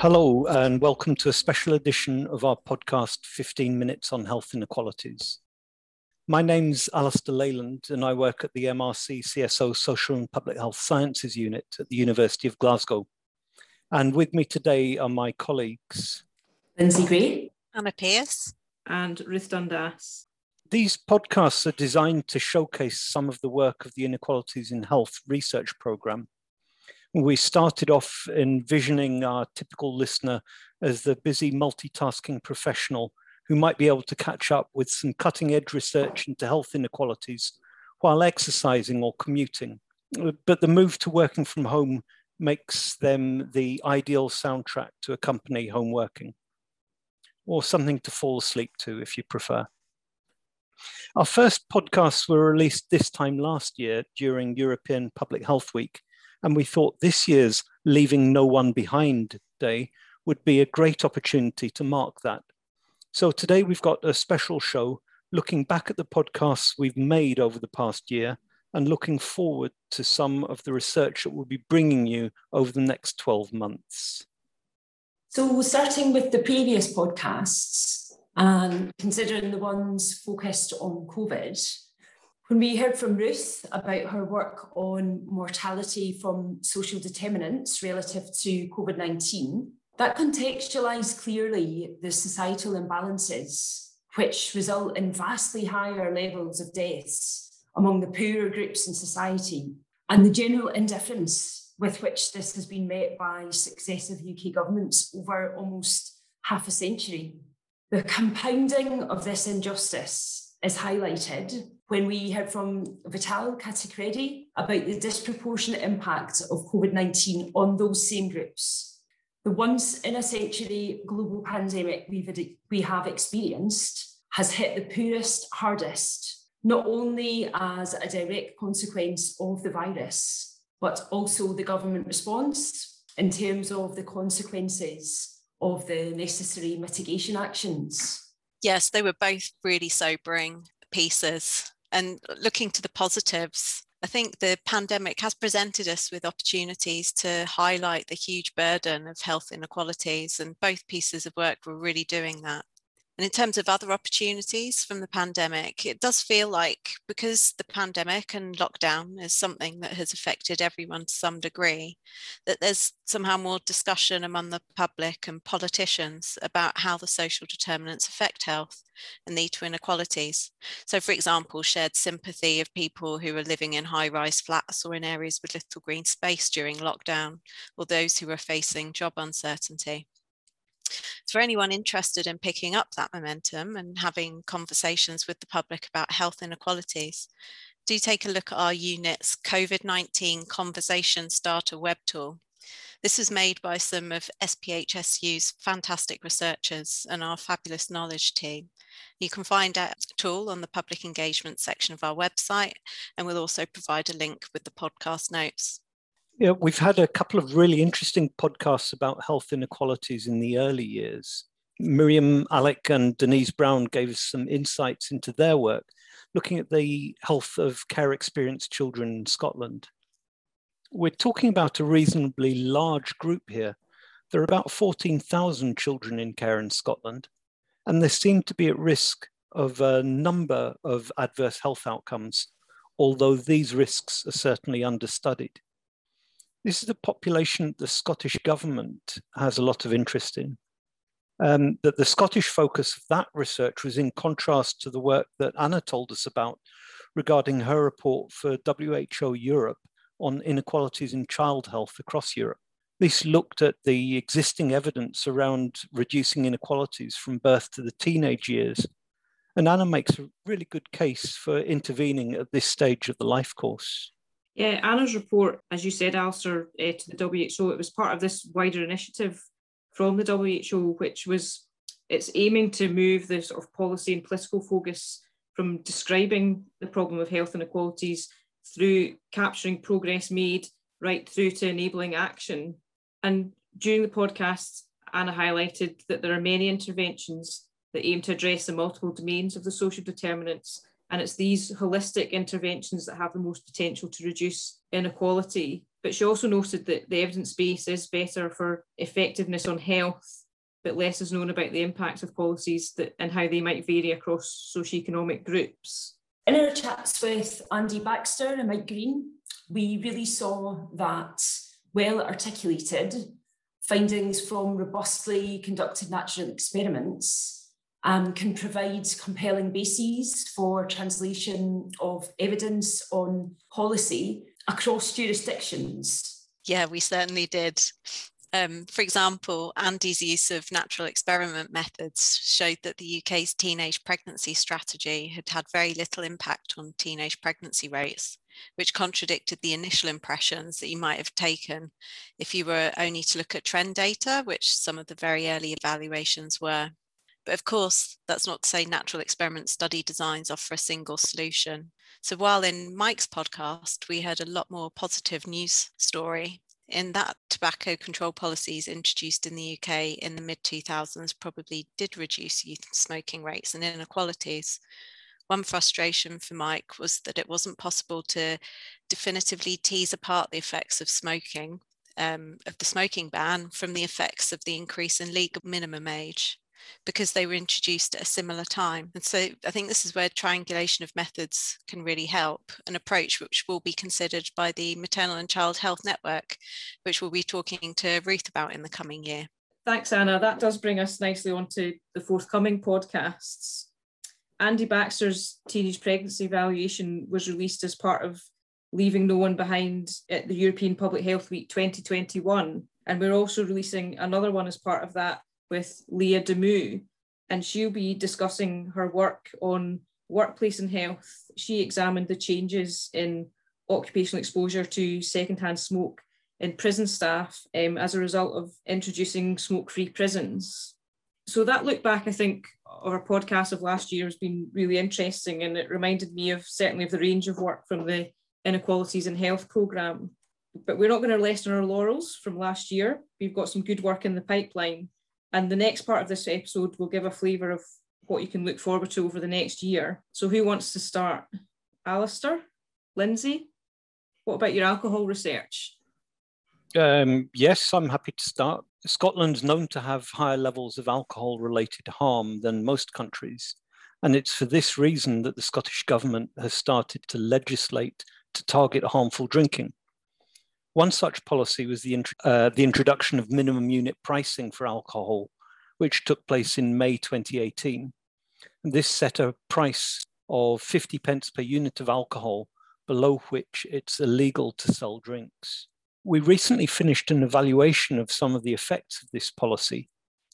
Hello, and welcome to a special edition of our podcast, 15 Minutes on Health Inequalities. My name's Alastair Leyland, and I work at the MRC CSO Social and Public Health Sciences Unit at the University of Glasgow. And with me today are my colleagues Linsay Gray, Anna Pearce, and Ruth Dundas. These podcasts are designed to showcase some of the work of the Inequalities in Health research program. We started off envisioning our typical listener as the busy multitasking professional who might be able to catch up with some cutting edge research into health inequalities while exercising or commuting. But the move to working from home makes them the ideal soundtrack to accompany home working, or something to fall asleep to if you prefer. Our first podcasts were released this time last year during European Public Health Week, and we thought this year's Leaving No One Behind Day would be a great opportunity to mark that. So today we've got a special show looking back at the podcasts we've made over the past year and looking forward to some of the research that we'll be bringing you over the next 12 months. So, starting with the previous podcasts and considering the ones focused on COVID, when we heard from Ruth about her work on mortality from social determinants relative to COVID 19, that contextualised clearly the societal imbalances which result in vastly higher levels of deaths among the poorer groups in society, and the general indifference with which this has been met by successive UK governments over almost half a century. The compounding of this injustice is highlighted when we heard from Vittal Katikireddi about the disproportionate impact of COVID 19 on those same groups. The once in a century global pandemic we've, we have experienced has hit the poorest hardest not only as a direct consequence of the virus, but also the government response in terms of the consequences of the necessary mitigation actions. Yes, they were both really sobering pieces. And looking to the positives, I think the pandemic has presented us with opportunities to highlight the huge burden of health inequalities, and both pieces of work were really doing that. And in terms of other opportunities from the pandemic, it does feel like because the pandemic and lockdown is something that has affected everyone to some degree, that there's somehow more discussion among the public and politicians about how the social determinants affect health and lead to inequalities. So, for example, shared sympathy of people who are living in high rise flats or in areas with little green space during lockdown, or those who are facing job uncertainty for anyone interested in picking up that momentum and having conversations with the public about health inequalities, do take a look at our unit's COVID 19 Conversation Starter web tool. This was made by some of SPHSU's fantastic researchers and our fabulous knowledge team. You can find that tool on the public engagement section of our website, and we'll also provide a link with the podcast notes. Yeah, we've had a couple of really interesting podcasts about health inequalities in the early years. Mirjam Allik and Denise Brown gave us some insights into their work, looking at the health of care experienced children in Scotland. We're talking about a reasonably large group here. There are about 14,000 children in care in Scotland, and they seem to be at risk of a number of adverse health outcomes, although these risks are certainly understudied. This is a population the Scottish government has a lot of interest in. Um, that the Scottish focus of that research was in contrast to the work that Anna told us about regarding her report for WHO Europe on inequalities in child health across Europe. This looked at the existing evidence around reducing inequalities from birth to the teenage years. And Anna makes a really good case for intervening at this stage of the life course. Yeah, Anna's report, as you said, Alastair, uh, to the WHO, it was part of this wider initiative from the WHO, which was it's aiming to move the sort of policy and political focus from describing the problem of health inequalities through capturing progress made right through to enabling action. And during the podcast, Anna highlighted that there are many interventions that aim to address the multiple domains of the social determinants and it's these holistic interventions that have the most potential to reduce inequality. But she also noted that the evidence base is better for effectiveness on health, but less is known about the impact of policies that, and how they might vary across socioeconomic groups. In our chats with Andy Baxter and Mike Green, we really saw that well articulated findings from robustly conducted natural experiments um, can provide compelling bases for translation of evidence on policy across jurisdictions. Yeah, we certainly did. Um, for example, Andy's use of natural experiment methods showed that the UK's teenage pregnancy strategy had had very little impact on teenage pregnancy rates, which contradicted the initial impressions that you might have taken if you were only to look at trend data, which some of the very early evaluations were. But of course, that's not to say natural experiment study designs offer a single solution. So while in Mike's podcast, we heard a lot more positive news story in that tobacco control policies introduced in the UK in the mid 2000s probably did reduce youth smoking rates and inequalities. One frustration for Mike was that it wasn't possible to definitively tease apart the effects of smoking, um, of the smoking ban, from the effects of the increase in legal minimum age because they were introduced at a similar time. And so I think this is where triangulation of methods can really help, an approach which will be considered by the Maternal and Child Health Network, which we'll be talking to Ruth about in the coming year. Thanks, Anna. That does bring us nicely onto the forthcoming podcasts. Andy Baxter's teenage pregnancy evaluation was released as part of Leaving No One Behind at the European Public Health Week 2021. And we're also releasing another one as part of that with Leah Demou, and she'll be discussing her work on workplace and health. She examined the changes in occupational exposure to secondhand smoke in prison staff um, as a result of introducing smoke free prisons. So, that look back, I think, of our podcast of last year has been really interesting, and it reminded me of certainly of the range of work from the Inequalities in Health programme. But we're not going to rest on our laurels from last year. We've got some good work in the pipeline. And the next part of this episode will give a flavour of what you can look forward to over the next year. So, who wants to start? Alastair? Linsay? What about your alcohol research? Um, yes, I'm happy to start. Scotland's known to have higher levels of alcohol related harm than most countries. And it's for this reason that the Scottish Government has started to legislate to target harmful drinking. One such policy was the, uh, the introduction of minimum unit pricing for alcohol, which took place in May 2018. And this set a price of 50 pence per unit of alcohol, below which it's illegal to sell drinks. We recently finished an evaluation of some of the effects of this policy,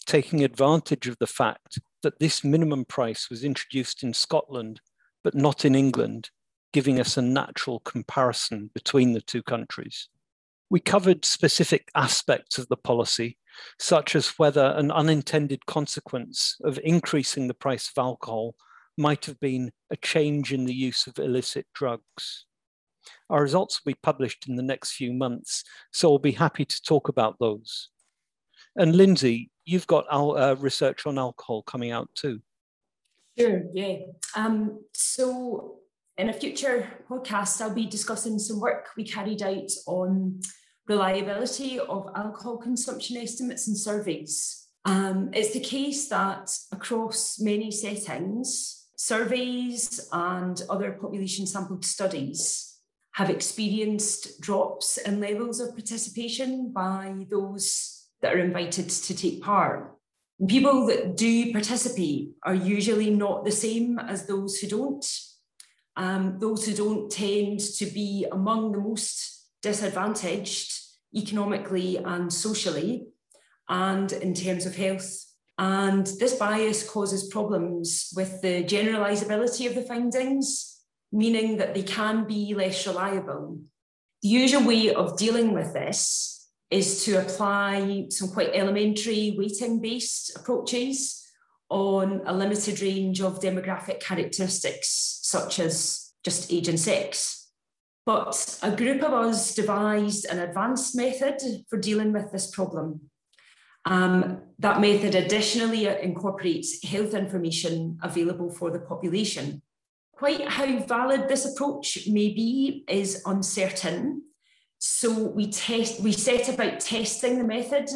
taking advantage of the fact that this minimum price was introduced in Scotland, but not in England, giving us a natural comparison between the two countries. We covered specific aspects of the policy, such as whether an unintended consequence of increasing the price of alcohol might have been a change in the use of illicit drugs. Our results will be published in the next few months, so we'll be happy to talk about those. And Linsay, you've got our uh, research on alcohol coming out too. Sure, yeah. Um, so in a future podcast, I'll be discussing some work we carried out on reliability of alcohol consumption estimates and surveys. Um, it's the case that across many settings, surveys and other population sampled studies have experienced drops in levels of participation by those that are invited to take part. People that do participate are usually not the same as those who don't. Um, those who don't tend to be among the most disadvantaged economically and socially, and in terms of health. And this bias causes problems with the generalizability of the findings, meaning that they can be less reliable. The usual way of dealing with this is to apply some quite elementary weighting based approaches on a limited range of demographic characteristics, such as just age and sex. But a group of us devised an advanced method for dealing with this problem. Um, that method additionally incorporates health information available for the population. Quite how valid this approach may be is uncertain. So we test we set about testing the method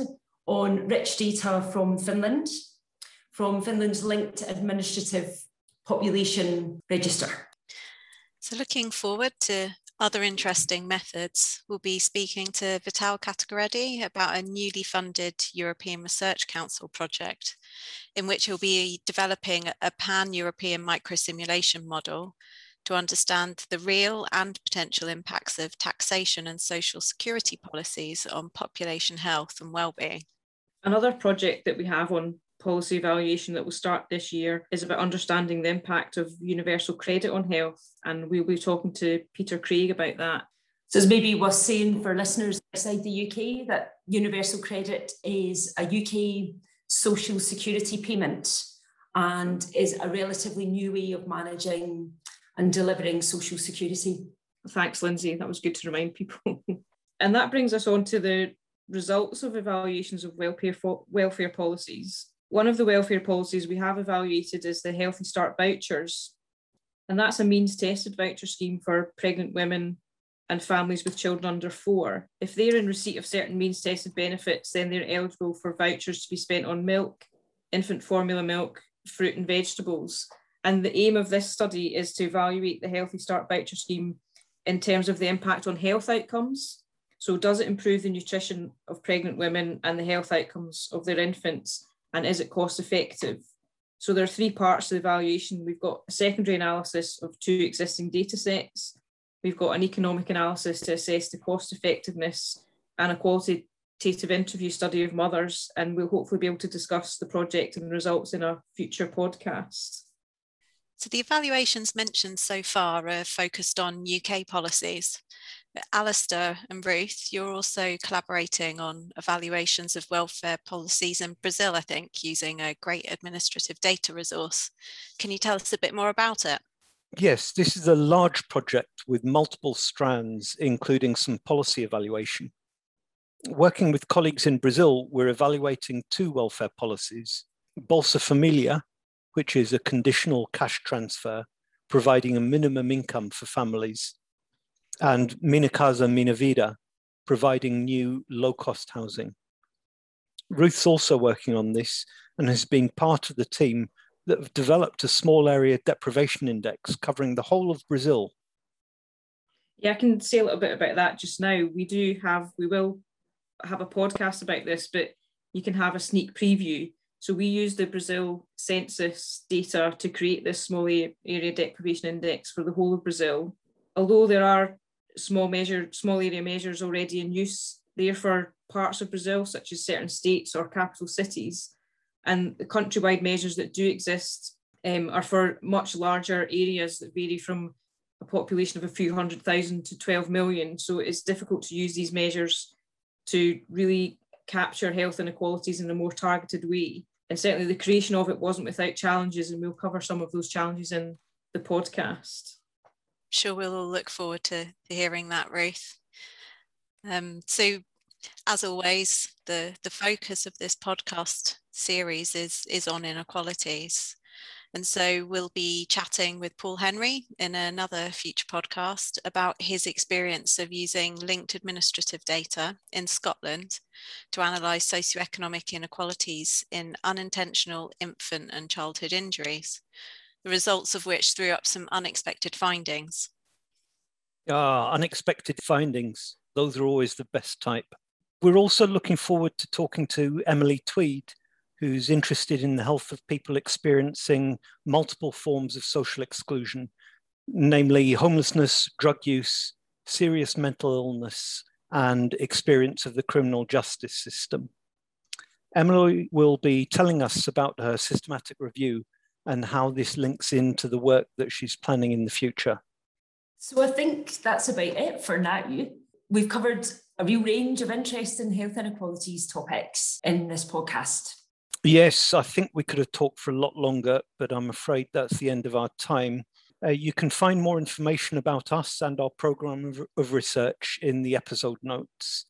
on rich data from Finland, from Finland's linked administrative population register. So looking forward to other interesting methods, we'll be speaking to Vittal Katikireddi about a newly funded European Research Council project in which he'll be developing a pan-European microsimulation model to understand the real and potential impacts of taxation and social security policies on population health and well-being. Another project that we have on policy evaluation that will start this year is about understanding the impact of universal credit on health. And we'll be talking to Peter Craig about that. So it's maybe worth saying for listeners outside the UK that universal credit is a UK social security payment and is a relatively new way of managing and delivering social security. Thanks, Linsay. That was good to remind people. and that brings us on to the results of evaluations of welfare, welfare policies. One of the welfare policies we have evaluated is the Healthy Start vouchers. And that's a means tested voucher scheme for pregnant women and families with children under four. If they're in receipt of certain means tested benefits, then they're eligible for vouchers to be spent on milk, infant formula milk, fruit, and vegetables. And the aim of this study is to evaluate the Healthy Start voucher scheme in terms of the impact on health outcomes. So, does it improve the nutrition of pregnant women and the health outcomes of their infants? And is it cost effective? So there are three parts to the evaluation. We've got a secondary analysis of two existing data sets. We've got an economic analysis to assess the cost effectiveness and a qualitative interview study of mothers. And we'll hopefully be able to discuss the project and the results in a future podcast. So the evaluations mentioned so far are focused on UK policies. Alastair and Ruth, you're also collaborating on evaluations of welfare policies in Brazil, I think, using a great administrative data resource. Can you tell us a bit more about it? Yes, this is a large project with multiple strands, including some policy evaluation. Working with colleagues in Brazil, we're evaluating two welfare policies Bolsa Familia, which is a conditional cash transfer providing a minimum income for families and Minha Casa Minha Vida, providing new low-cost housing. Ruth's also working on this and has been part of the team that have developed a small area deprivation index covering the whole of Brazil. Yeah, I can say a little bit about that just now. We do have, we will have a podcast about this, but you can have a sneak preview. So we use the Brazil census data to create this small area deprivation index for the whole of Brazil. Although there are small measure, small area measures already in use there for parts of Brazil, such as certain states or capital cities. And the countrywide measures that do exist um, are for much larger areas that vary from a population of a few hundred thousand to 12 million. So it's difficult to use these measures to really capture health inequalities in a more targeted way. And certainly the creation of it wasn't without challenges, and we'll cover some of those challenges in the podcast sure we'll all look forward to, to hearing that, Ruth. Um, so, as always, the, the focus of this podcast series is, is on inequalities. And so we'll be chatting with Paul Henry in another future podcast about his experience of using linked administrative data in Scotland to analyse socioeconomic inequalities in unintentional infant and childhood injuries the results of which threw up some unexpected findings. Ah, unexpected findings. Those are always the best type. We're also looking forward to talking to Emily Tweed, who's interested in the health of people experiencing multiple forms of social exclusion, namely homelessness, drug use, serious mental illness, and experience of the criminal justice system. Emily will be telling us about her systematic review and how this links into the work that she's planning in the future. So I think that's about it for now. We've covered a real range of interesting health inequalities topics in this podcast. Yes, I think we could have talked for a lot longer, but I'm afraid that's the end of our time. Uh, you can find more information about us and our program of, of research in the episode notes.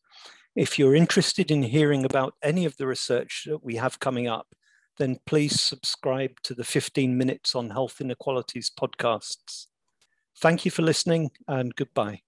If you're interested in hearing about any of the research that we have coming up, then please subscribe to the 15 Minutes on Health Inequalities podcasts. Thank you for listening and goodbye.